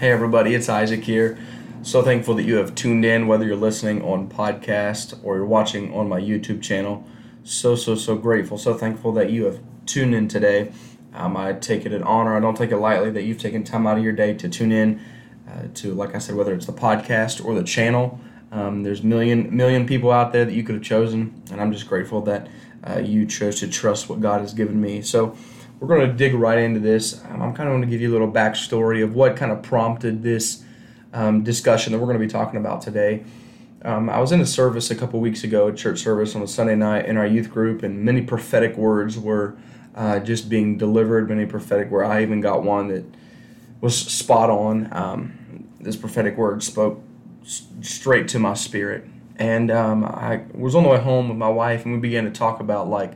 Hey, everybody, it's Isaac here. So thankful that you have tuned in, whether you're listening on podcast or you're watching on my YouTube channel. So, so, so grateful. So thankful that you have tuned in today. Um, I take it an honor. I don't take it lightly that you've taken time out of your day to tune in uh, to, like I said, whether it's the podcast or the channel. Um, there's million million people out there that you could have chosen, and I'm just grateful that uh, you chose to trust what God has given me. So we're going to dig right into this. Um, I'm kind of going to give you a little backstory of what kind of prompted this um, discussion that we're going to be talking about today. Um, I was in a service a couple weeks ago, church service on a Sunday night in our youth group, and many prophetic words were uh, just being delivered. Many prophetic where I even got one that was spot on. Um, this prophetic word spoke s- straight to my spirit, and um, I was on the way home with my wife, and we began to talk about like,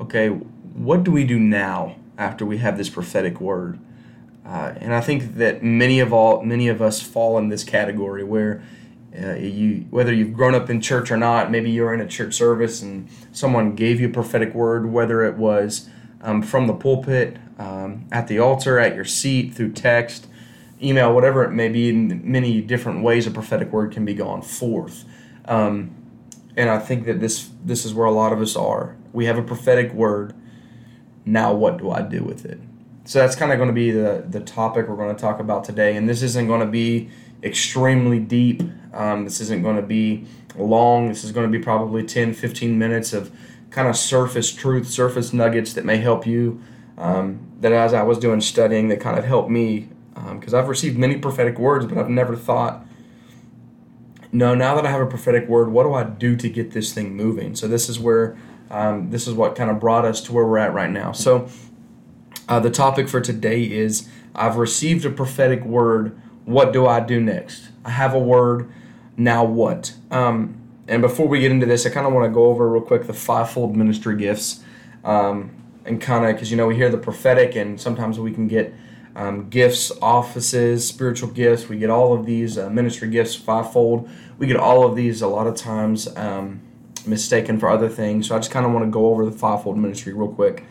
okay, what do we do now after we have this prophetic word? Uh, and I think that many of all many of us fall in this category where uh, you whether you've grown up in church or not, maybe you're in a church service and someone gave you a prophetic word, whether it was um, from the pulpit, um, at the altar, at your seat, through text, email, whatever it may be. In many different ways, a prophetic word can be gone forth. Um, and I think that this this is where a lot of us are. We have a prophetic word. Now, what do I do with it? So that's kind of going to be the the topic we're going to talk about today. And this isn't going to be extremely deep. Um, this isn't going to be long. This is going to be probably 10, 15 minutes of kind of surface truth, surface nuggets that may help you. Um, that as I was doing studying, that kind of helped me because um, I've received many prophetic words, but I've never thought, no, now that I have a prophetic word, what do I do to get this thing moving? So this is where um, this is what kind of brought us to where we're at right now. So uh, the topic for today is I've received a prophetic word. What do I do next? I have a word. Now what? Um, and before we get into this, I kind of want to go over real quick the fivefold ministry gifts. Um, and kind of, because you know, we hear the prophetic, and sometimes we can get um, gifts, offices, spiritual gifts. We get all of these uh, ministry gifts fivefold. We get all of these a lot of times um, mistaken for other things. So I just kind of want to go over the fivefold ministry real quick.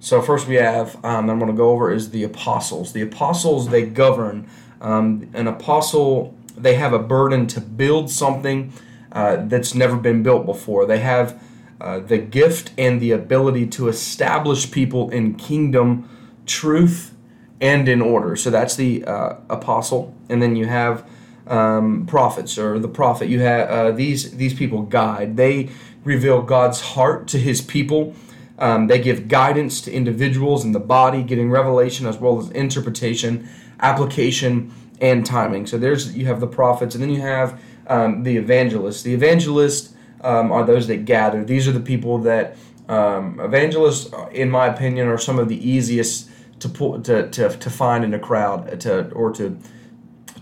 So first we have um, I'm going to go over is the apostles. The apostles they govern. Um, an apostle they have a burden to build something uh, that's never been built before. They have uh, the gift and the ability to establish people in kingdom truth and in order. So that's the uh, apostle, and then you have um, prophets or the prophet. You have uh, these these people guide. They reveal God's heart to His people. Um, they give guidance to individuals in the body, getting revelation as well as interpretation, application, and timing. So there's you have the prophets, and then you have um, the evangelists. The evangelists um, are those that gather. These are the people that um, evangelists, in my opinion, are some of the easiest to pull to, to, to find in a crowd uh, to or to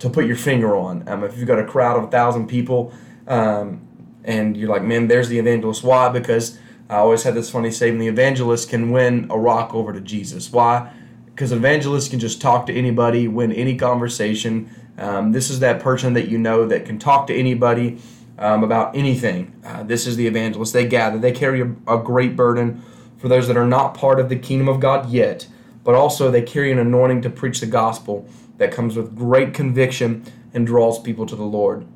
to put your finger on. Um, if you've got a crowd of a thousand people, um, and you're like, man, there's the evangelist. Why? Because I always had this funny saying: the evangelist can win a rock over to Jesus. Why? Because an evangelist can just talk to anybody, win any conversation. Um, this is that person that you know that can talk to anybody um, about anything. Uh, this is the evangelist. They gather. They carry a, a great burden for those that are not part of the kingdom of God yet, but also they carry an anointing to preach the gospel that comes with great conviction and draws people to the Lord.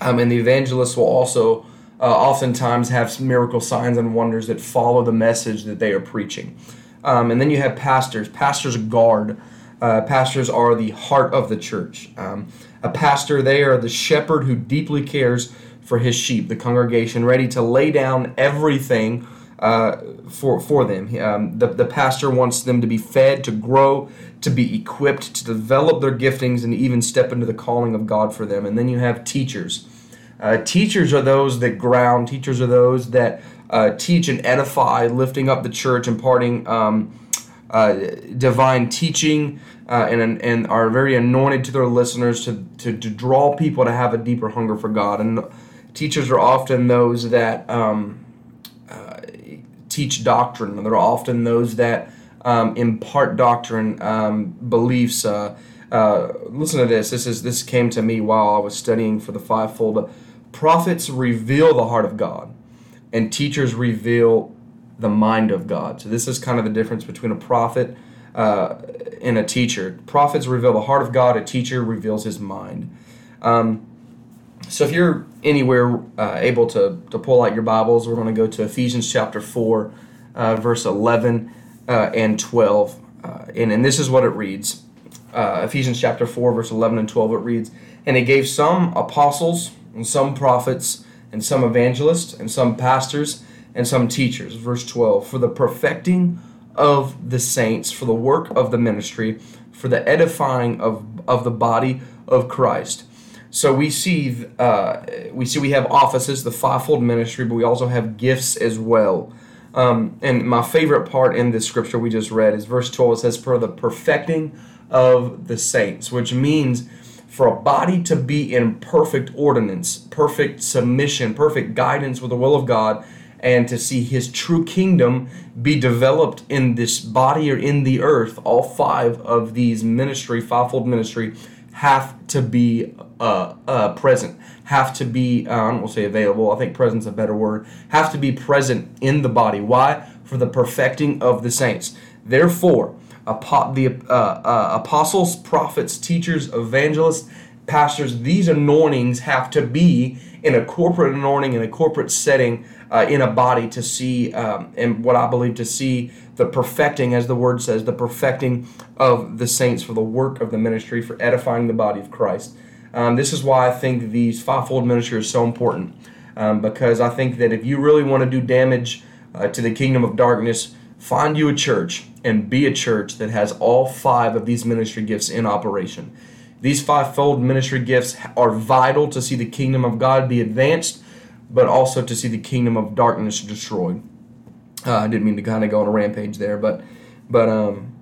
Um, and the evangelists will also uh, oftentimes have miracle signs and wonders that follow the message that they are preaching. Um, and then you have pastors. Pastors guard. Uh, pastors are the heart of the church. Um, a pastor, they are the shepherd who deeply cares for his sheep, the congregation, ready to lay down everything uh, for for them. Um, the the pastor wants them to be fed, to grow, to be equipped, to develop their giftings, and even step into the calling of God for them. And then you have teachers. Uh, teachers are those that ground. Teachers are those that uh, teach and edify, lifting up the church, imparting um, uh, divine teaching, uh, and and are very anointed to their listeners to, to to draw people to have a deeper hunger for God. And teachers are often those that um, teach doctrine. They're often those that um, impart doctrine, um, beliefs. Uh, uh, listen to this. This is this came to me while I was studying for the fivefold. Prophets reveal the heart of God, and teachers reveal the mind of God. So this is kind of the difference between a prophet uh, in a teacher. Prophets reveal the heart of God. A teacher reveals His mind. Um, so if you're anywhere uh, able to, to pull out your Bibles, we're going to go to Ephesians chapter 4, uh, verse 11 uh, and 12. Uh, and, and this is what it reads uh, Ephesians chapter 4, verse 11 and 12. It reads, And He gave some apostles, and some prophets, and some evangelists, and some pastors, and some teachers. Verse 12, For the perfecting of the saints, for the work of the ministry, for the edifying of, of the body of Christ so we see, uh, we see we have offices, the fivefold ministry, but we also have gifts as well. Um, and my favorite part in this scripture we just read is verse 12. It says, "For the perfecting of the saints," which means for a body to be in perfect ordinance, perfect submission, perfect guidance with the will of God, and to see His true kingdom be developed in this body or in the earth. All five of these ministry, fivefold ministry have to be uh, uh, present, have to be, uh, I don't want to say available, I think present's a better word, have to be present in the body. Why? For the perfecting of the saints. Therefore, the uh, uh, apostles, prophets, teachers, evangelists, pastors, these anointings have to be in a corporate anointing, in a corporate setting, uh, in a body to see, um, and what I believe to see the perfecting, as the word says, the perfecting of the saints for the work of the ministry, for edifying the body of Christ. Um, this is why I think these fivefold ministry is so important, um, because I think that if you really want to do damage uh, to the kingdom of darkness, find you a church and be a church that has all five of these ministry gifts in operation. These fivefold ministry gifts are vital to see the kingdom of God be advanced, but also to see the kingdom of darkness destroyed. Uh, I didn't mean to kind of go on a rampage there, but but um,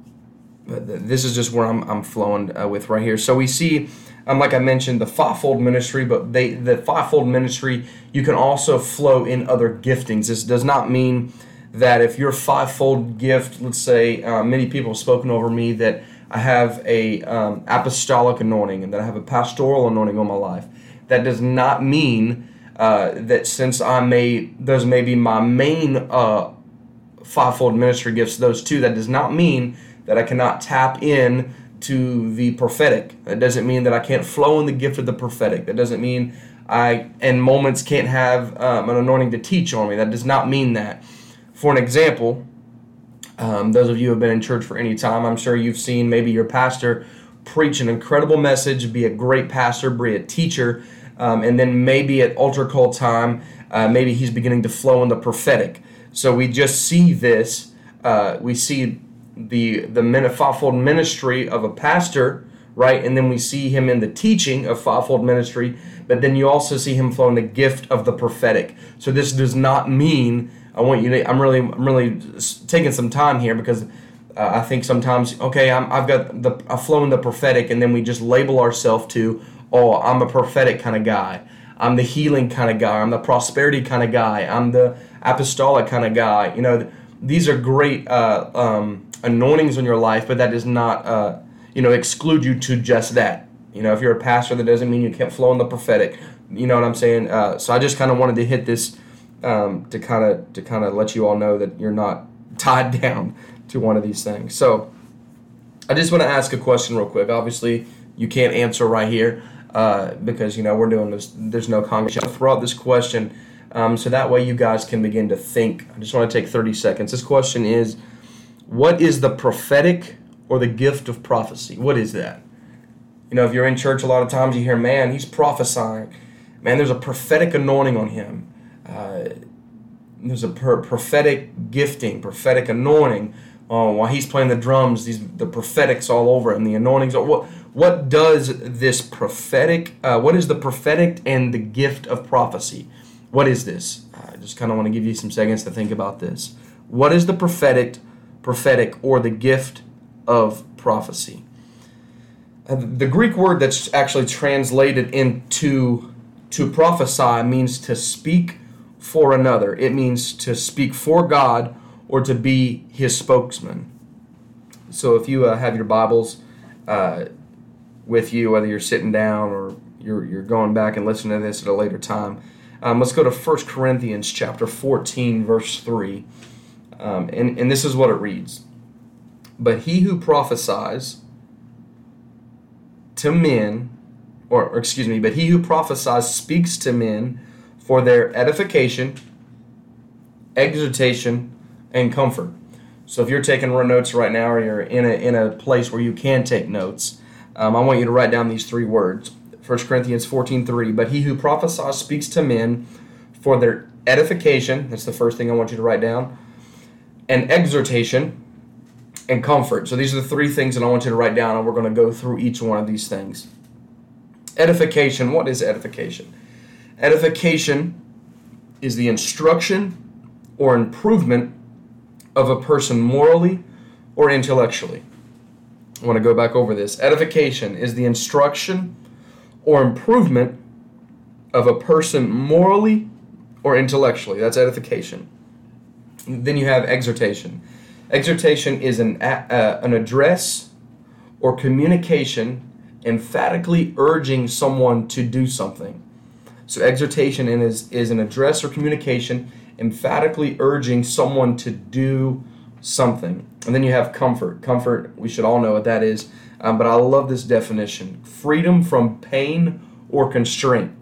but this is just where I'm I'm flowing uh, with right here. So we see, um, like I mentioned, the fivefold ministry, but they the fivefold ministry you can also flow in other giftings. This does not mean that if your fivefold gift, let's say, uh, many people have spoken over me that I have a um, apostolic anointing and that I have a pastoral anointing on my life. That does not mean uh, that since I may those may be my main uh, fivefold ministry gifts, those two, that does not mean that I cannot tap in to the prophetic. That doesn't mean that I can't flow in the gift of the prophetic. That doesn't mean I, in moments, can't have um, an anointing to teach on me. That does not mean that. For an example, um, those of you who have been in church for any time, I'm sure you've seen maybe your pastor preach an incredible message, be a great pastor, be a teacher, um, and then maybe at altar call time, uh, maybe he's beginning to flow in the prophetic. So we just see this. Uh, we see the the fivefold ministry of a pastor, right? And then we see him in the teaching of fivefold ministry. But then you also see him flowing the gift of the prophetic. So this does not mean I want you to. I'm really I'm really taking some time here because. Uh, I think sometimes, okay, i have got the I flow in the prophetic, and then we just label ourselves to, oh, I'm a prophetic kind of guy. I'm the healing kind of guy. I'm the prosperity kind of guy. I'm the apostolic kind of guy. You know, these are great uh, um, anointings on your life, but that does not, uh, you know, exclude you to just that. You know, if you're a pastor, that doesn't mean you can't flow in the prophetic. You know what I'm saying? Uh, so I just kind of wanted to hit this um, to kind of to kind of let you all know that you're not tied down to one of these things. So I just want to ask a question real quick. Obviously, you can't answer right here uh, because you know we're doing this. There's no congregation. I'll throw out this question um, so that way you guys can begin to think. I just want to take 30 seconds. This question is What is the prophetic or the gift of prophecy? What is that? You know, if you're in church, a lot of times you hear, man, he's prophesying. Man, there's a prophetic anointing on him. Uh, there's a prophetic gifting, prophetic anointing. Uh, while he's playing the drums, these the prophetics all over and the anointings. What what does this prophetic? Uh, what is the prophetic and the gift of prophecy? What is this? I just kind of want to give you some seconds to think about this. What is the prophetic, prophetic, or the gift of prophecy? Uh, the Greek word that's actually translated into to prophesy means to speak for another. It means to speak for God or to be His spokesman. So if you uh, have your Bibles uh, with you, whether you're sitting down or you're, you're going back and listening to this at a later time, um, let's go to 1 Corinthians chapter 14, verse 3. Um, and, and this is what it reads. But he who prophesies to men, or, or excuse me, but he who prophesies speaks to men for their edification, exhortation, and comfort. So if you're taking notes right now, or you're in a in a place where you can take notes, um, I want you to write down these three words. 1 Corinthians 14:3. But he who prophesies speaks to men for their edification. That's the first thing I want you to write down. And exhortation and comfort. So these are the three things that I want you to write down, and we're going to go through each one of these things. Edification. What is edification? Edification is the instruction or improvement of a person morally or intellectually. I want to go back over this. Edification is the instruction or improvement of a person morally or intellectually. That's edification. Then you have exhortation. Exhortation is an, uh, an address or communication emphatically urging someone to do something. So, exhortation is, is an address or communication emphatically urging someone to do something. And then you have comfort. Comfort, we should all know what that is, um, but I love this definition freedom from pain or constraint.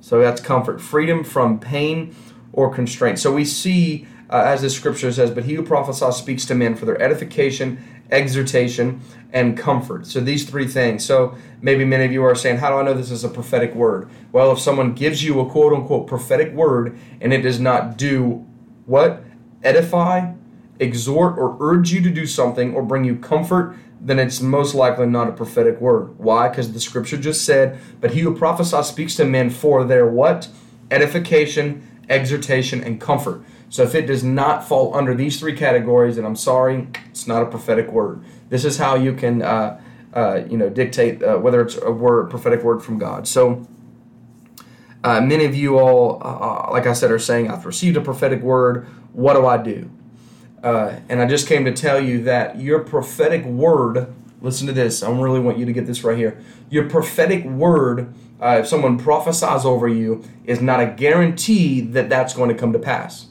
So that's comfort, freedom from pain or constraint. So we see, uh, as the scripture says, but he who prophesies speaks to men for their edification, exhortation, and comfort. So these three things. So maybe many of you are saying, How do I know this is a prophetic word? Well, if someone gives you a quote unquote prophetic word and it does not do what? Edify, exhort, or urge you to do something or bring you comfort, then it's most likely not a prophetic word. Why? Because the scripture just said, But he who prophesies speaks to men for their what? Edification, exhortation, and comfort. So if it does not fall under these three categories, then I'm sorry, it's not a prophetic word. This is how you can, uh, uh, you know, dictate uh, whether it's a word, prophetic word from God. So uh, many of you all, uh, uh, like I said, are saying, I've received a prophetic word. What do I do? Uh, and I just came to tell you that your prophetic word, listen to this, I really want you to get this right here. Your prophetic word, uh, if someone prophesies over you, is not a guarantee that that's going to come to pass.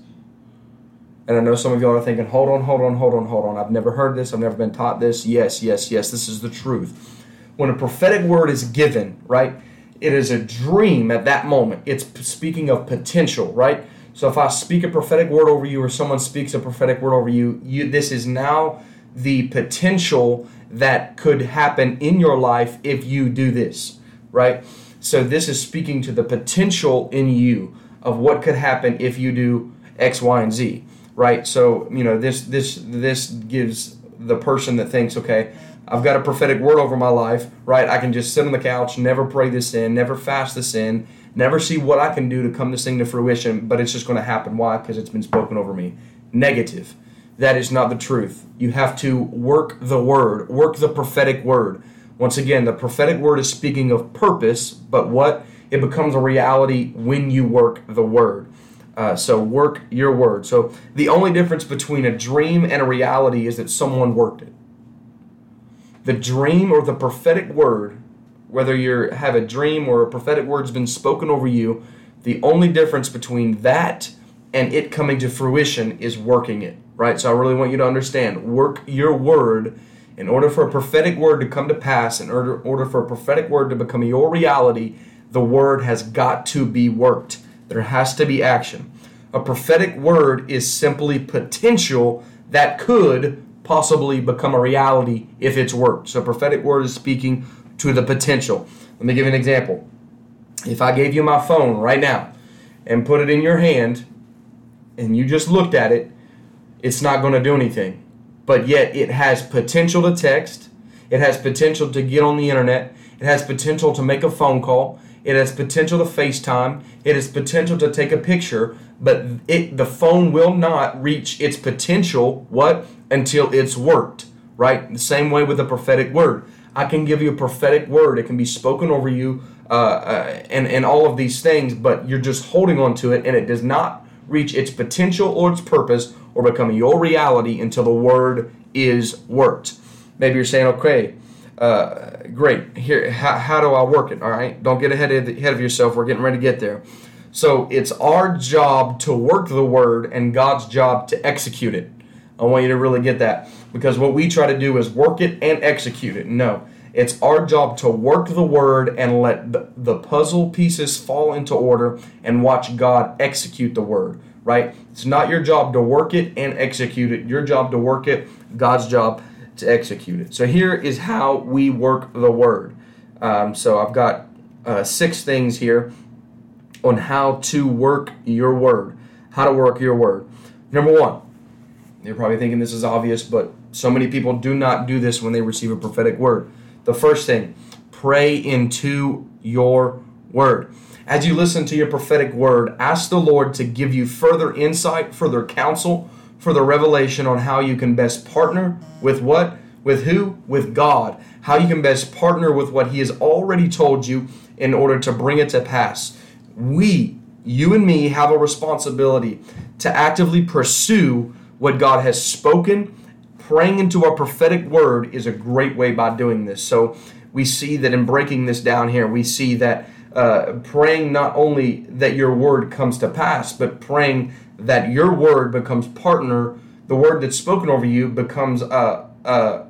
And I know some of y'all are thinking, hold on, hold on, hold on, hold on. I've never heard this. I've never been taught this. Yes, yes, yes. This is the truth. When a prophetic word is given, right, it is a dream at that moment. It's speaking of potential, right? So if I speak a prophetic word over you or someone speaks a prophetic word over you, you this is now the potential that could happen in your life if you do this, right? So this is speaking to the potential in you of what could happen if you do X, Y, and Z right? So you know this this this gives the person that thinks, okay, I've got a prophetic word over my life, right? I can just sit on the couch, never pray this in, never fast this in, never see what I can do to come this thing to fruition, but it's just going to happen. Why? Because it's been spoken over me. Negative. That is not the truth. You have to work the word, work the prophetic word. Once again, the prophetic word is speaking of purpose, but what? It becomes a reality when you work the word. Uh, so work your word. So the only difference between a dream and a reality is that someone worked it. The dream or the prophetic word, whether you have a dream or a prophetic word's been spoken over you, the only difference between that and it coming to fruition is working it. Right? So I really want you to understand work your word in order for a prophetic word to come to pass, in order, order for a prophetic word to become your reality, the word has got to be worked. There has to be action. A prophetic word is simply potential that could possibly become a reality if it's worked. So, prophetic word is speaking to the potential. Let me give you an example. If I gave you my phone right now and put it in your hand and you just looked at it, it's not going to do anything. But yet, it has potential to text, it has potential to get on the internet, it has potential to make a phone call, it has potential to FaceTime. It has potential to take a picture, but it the phone will not reach its potential what until it's worked. Right? The same way with the prophetic word. I can give you a prophetic word. It can be spoken over you, uh, uh, and and all of these things, but you're just holding on to it, and it does not reach its potential or its purpose or become your reality until the word is worked. Maybe you're saying, okay, uh, great. Here, how, how do I work it? All right, don't get ahead of, ahead of yourself. We're getting ready to get there. So it's our job to work the word and God's job to execute it. I want you to really get that. Because what we try to do is work it and execute it. No, it's our job to work the word and let the, the puzzle pieces fall into order and watch God execute the word, right? It's not your job to work it and execute it. Your job to work it, God's job to execute it. So here is how we work the word. Um, so I've got uh, six things here on how to work your word. How to work your word. Number one, you're probably thinking this is obvious, but so many people do not do this when they receive a prophetic word. The first thing, pray into your word. As you listen to your prophetic word, ask the Lord to give you further insight, further counsel, further revelation on how you can best partner with what? With who? With God. How you can best partner with what He has already told you in order to bring it to pass. We, you and me, have a responsibility to actively pursue what God has spoken praying into our prophetic word is a great way by doing this. So we see that in breaking this down here, we see that uh, praying not only that your word comes to pass, but praying that your word becomes partner. The word that's spoken over you becomes uh, uh,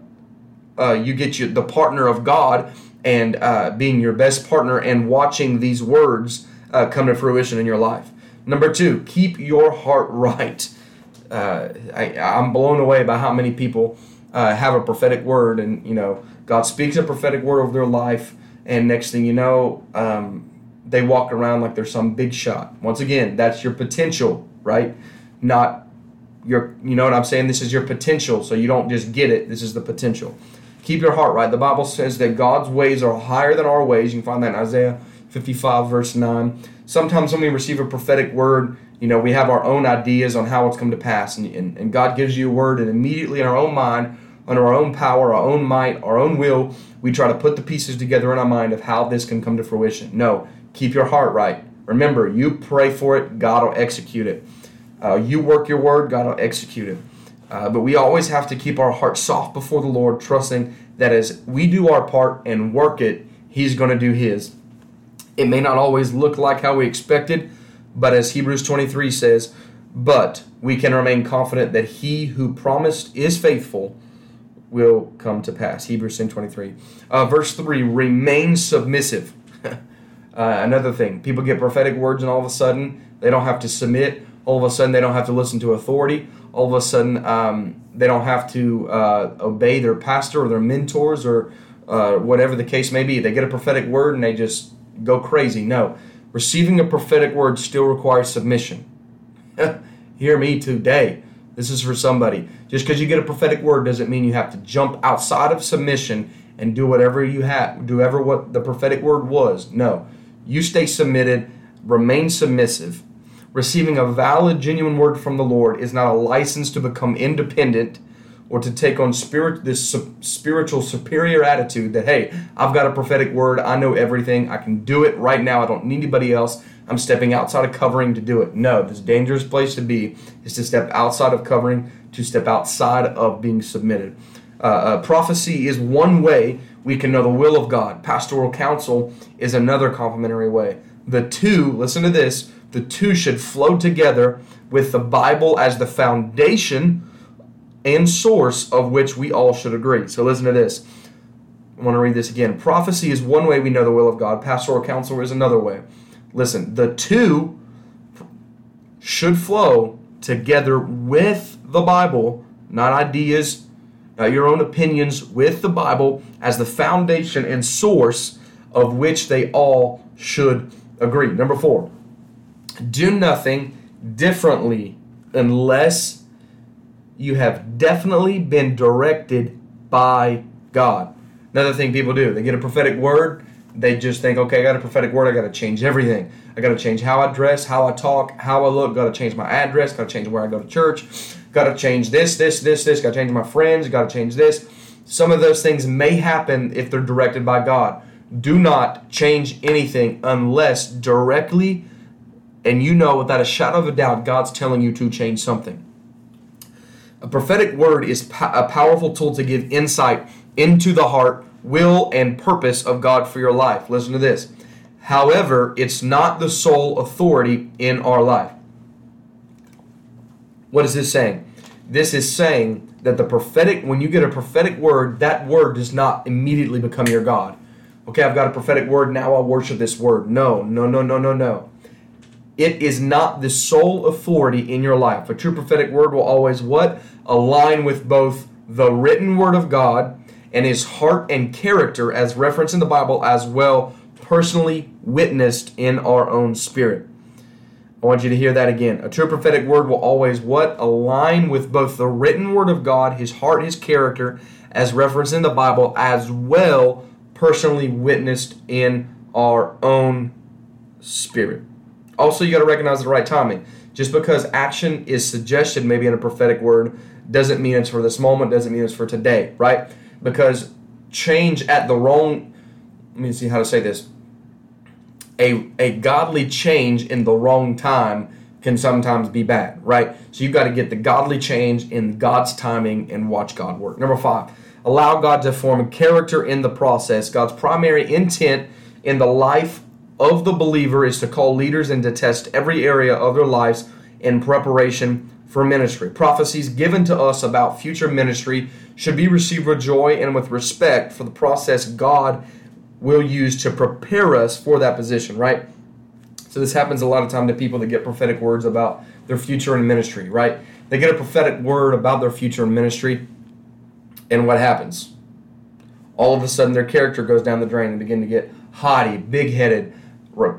uh, you get you the partner of God and uh, being your best partner and watching these words uh, come to fruition in your life. Number two, keep your heart right uh, I, I'm blown away by how many people uh, have a prophetic word, and you know, God speaks a prophetic word over their life, and next thing you know, um, they walk around like they're some big shot. Once again, that's your potential, right? Not your, you know what I'm saying? This is your potential, so you don't just get it. This is the potential. Keep your heart right. The Bible says that God's ways are higher than our ways. You can find that in Isaiah 55, verse 9. Sometimes when we receive a prophetic word, you know, we have our own ideas on how it's come to pass, and, and, and God gives you a word, and immediately in our own mind, under our own power, our own might, our own will, we try to put the pieces together in our mind of how this can come to fruition. No, keep your heart right. Remember, you pray for it, God will execute it. Uh, you work your word, God will execute it. Uh, but we always have to keep our heart soft before the Lord, trusting that as we do our part and work it, He's going to do His. It may not always look like how we expected, but as Hebrews 23 says, but we can remain confident that he who promised is faithful will come to pass. Hebrews 10 23. Uh, verse 3 remain submissive. uh, another thing, people get prophetic words and all of a sudden they don't have to submit. All of a sudden they don't have to listen to authority. All of a sudden um, they don't have to uh, obey their pastor or their mentors or uh, whatever the case may be. They get a prophetic word and they just go crazy. No, Receiving a prophetic word still requires submission. Hear me today. This is for somebody. Just because you get a prophetic word doesn't mean you have to jump outside of submission and do whatever you have, do ever what the prophetic word was. No. You stay submitted, remain submissive. Receiving a valid, genuine word from the Lord is not a license to become independent or to take on spirit this su- spiritual superior attitude that hey i've got a prophetic word i know everything i can do it right now i don't need anybody else i'm stepping outside of covering to do it. No this dangerous place to be is to step outside of covering to step outside of being submitted. Uh, uh, prophecy is one way we can know the will of god. Pastoral counsel is another complementary way. The two listen to this the two should flow together with the bible as the foundation and source of which we all should agree. So listen to this. I want to read this again. Prophecy is one way we know the will of God, pastoral counsel is another way. Listen, the two should flow together with the Bible, not ideas, not your own opinions, with the Bible as the foundation and source of which they all should agree. Number four, do nothing differently unless you have definitely been directed by God. Another thing people do, they get a prophetic word, they just think, okay, I got a prophetic word, I got to change everything. I got to change how I dress, how I talk, how I look, got to change my address, got to change where I go to church, got to change this, this, this, this, got to change my friends, got to change this. Some of those things may happen if they're directed by God. Do not change anything unless directly and you know without a shadow of a doubt God's telling you to change something. A prophetic word is a powerful tool to give insight into the heart, will, and purpose of God for your life. Listen to this. However, it's not the sole authority in our life. What is this saying? This is saying that the prophetic, when you get a prophetic word, that word does not immediately become your God. Okay, I've got a prophetic word, now I'll worship this word. No, no, no, no, no, no. It is not the sole authority in your life. A true prophetic word will always what? Align with both the written word of God and his heart and character as referenced in the Bible as well personally witnessed in our own spirit. I want you to hear that again. A true prophetic word will always what? Align with both the written word of God, his heart, his character, as referenced in the Bible, as well personally witnessed in our own spirit. Also, you got to recognize the right timing. Just because action is suggested maybe in a prophetic word doesn't mean it's for this moment, doesn't mean it's for today, right? Because change at the wrong, let me see how to say this a, a godly change in the wrong time can sometimes be bad, right? So you've got to get the godly change in God's timing and watch God work. Number five, allow God to form character in the process. God's primary intent in the life of the believer is to call leaders and to test every area of their lives in preparation for ministry. Prophecies given to us about future ministry should be received with joy and with respect for the process God will use to prepare us for that position, right? So this happens a lot of time to people that get prophetic words about their future in ministry, right? They get a prophetic word about their future in ministry, and what happens? All of a sudden, their character goes down the drain and begin to get haughty, big-headed,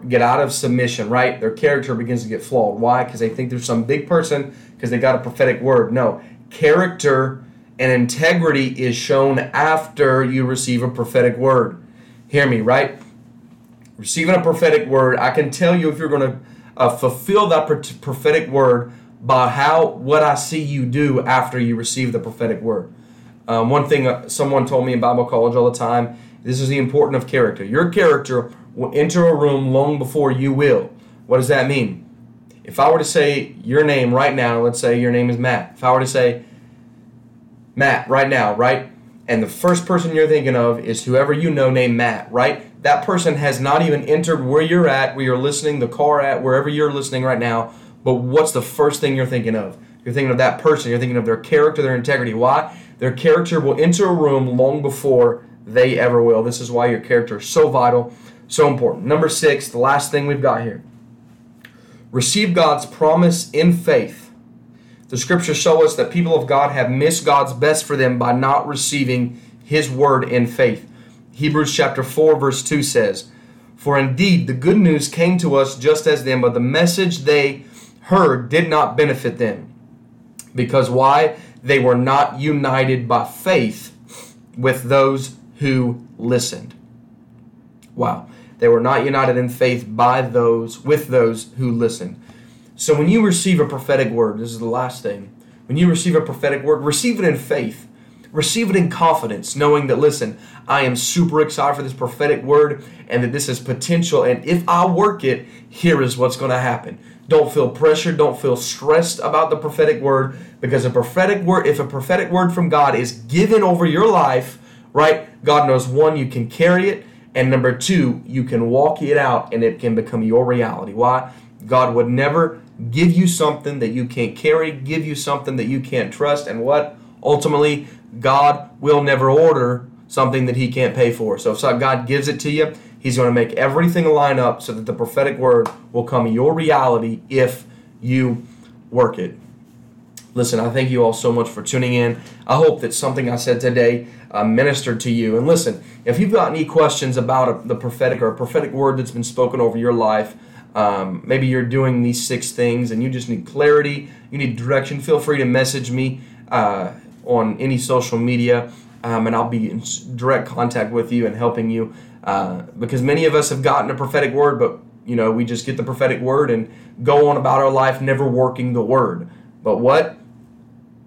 get out of submission, right? Their character begins to get flawed. Why? Because they think they're some big person because they got a prophetic word. No, character and integrity is shown after you receive a prophetic word. Hear me, right? Receiving a prophetic word, I can tell you if you're going to uh, fulfill that prophetic word by how what I see you do after you receive the prophetic word. Um, one thing uh, someone told me in Bible college all the time. This is the importance of character. Your character enter a room long before you will. What does that mean? If I were to say your name right now, let's say your name is Matt. If I were to say Matt right now, right? and the first person you're thinking of is whoever you know named Matt, right? That person has not even entered where you're at, where you're listening, the car at, wherever you're listening right now. But what's the first thing you're thinking of? You're thinking of that person. You're thinking of their character, their integrity. Why? Their character will enter a room long before they ever will. This is why your character is so vital, so important. Number six, the last thing we've got here. Receive God's promise in faith the scriptures show us that people of God have missed God's best for them by not receiving his word in faith. Hebrews chapter 4 verse 2 says, "For indeed the good news came to us just as them, but the message they heard did not benefit them." Because why? They were not united by faith with those who listened. Wow. They were not united in faith by those with those who listened. So when you receive a prophetic word, this is the last thing. When you receive a prophetic word, receive it in faith. Receive it in confidence, knowing that, listen, I am super excited for this prophetic word and that this is potential. And if I work it, here is what's going to happen. Don't feel pressured. Don't feel stressed about the prophetic word because a prophetic word, if a prophetic word from God is given over your life, right? God knows one, you can carry it. And number two, you can walk it out and it can become your reality. Why? God would never give you something that you can't carry, give you something that you can't trust, and what? Ultimately, God will never order something that He can't pay for. So if God gives it to you, He's going to make everything line up so that the prophetic word will come your reality if you work it. Listen, I thank you all so much for tuning in. I hope that something I said today uh, ministered to you. And listen, if you've got any questions about a, the prophetic or a prophetic word that's been spoken over your life, um, maybe you're doing these six things and you just need clarity, you need direction. Feel free to message me uh, on any social media, um, and I'll be in direct contact with you and helping you. Uh, because many of us have gotten a prophetic word, but you know we just get the prophetic word and go on about our life, never working the word. But what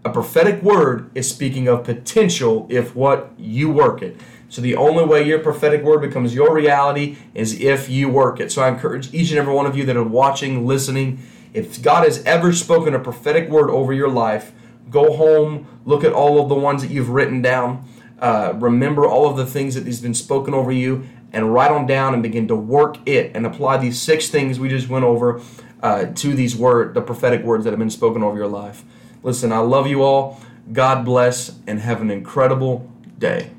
a prophetic word is speaking of potential if what you work it. So the only way your prophetic word becomes your reality is if you work it. So I encourage each and every one of you that are watching, listening, if God has ever spoken a prophetic word over your life, go home, look at all of the ones that you've written down, uh, remember all of the things that has been spoken over you, and write them down and begin to work it and apply these six things we just went over uh, to these word, the prophetic words that have been spoken over your life. Listen, I love you all. God bless and have an incredible day.